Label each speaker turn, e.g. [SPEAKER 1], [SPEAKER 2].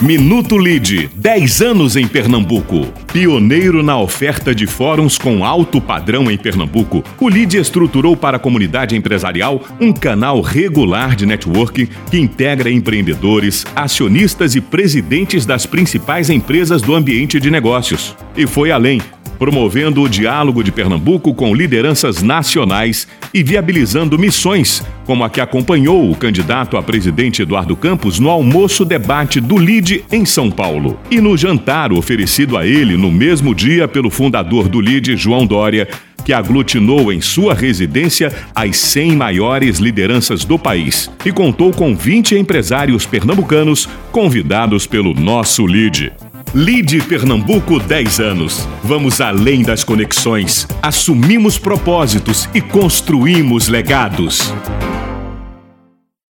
[SPEAKER 1] Minuto Lide, 10 anos em Pernambuco. Pioneiro na oferta de fóruns com alto padrão em Pernambuco, o Lide estruturou para a comunidade empresarial um canal regular de networking que integra empreendedores, acionistas e presidentes das principais empresas do ambiente de negócios. E foi além promovendo o diálogo de Pernambuco com lideranças nacionais e viabilizando missões, como a que acompanhou o candidato a presidente Eduardo Campos no almoço debate do LIDE em São Paulo. E no jantar oferecido a ele no mesmo dia pelo fundador do LIDE, João Dória, que aglutinou em sua residência as 100 maiores lideranças do país e contou com 20 empresários pernambucanos convidados pelo nosso LIDE. Lide Pernambuco 10 anos. Vamos além das conexões, assumimos propósitos e construímos legados.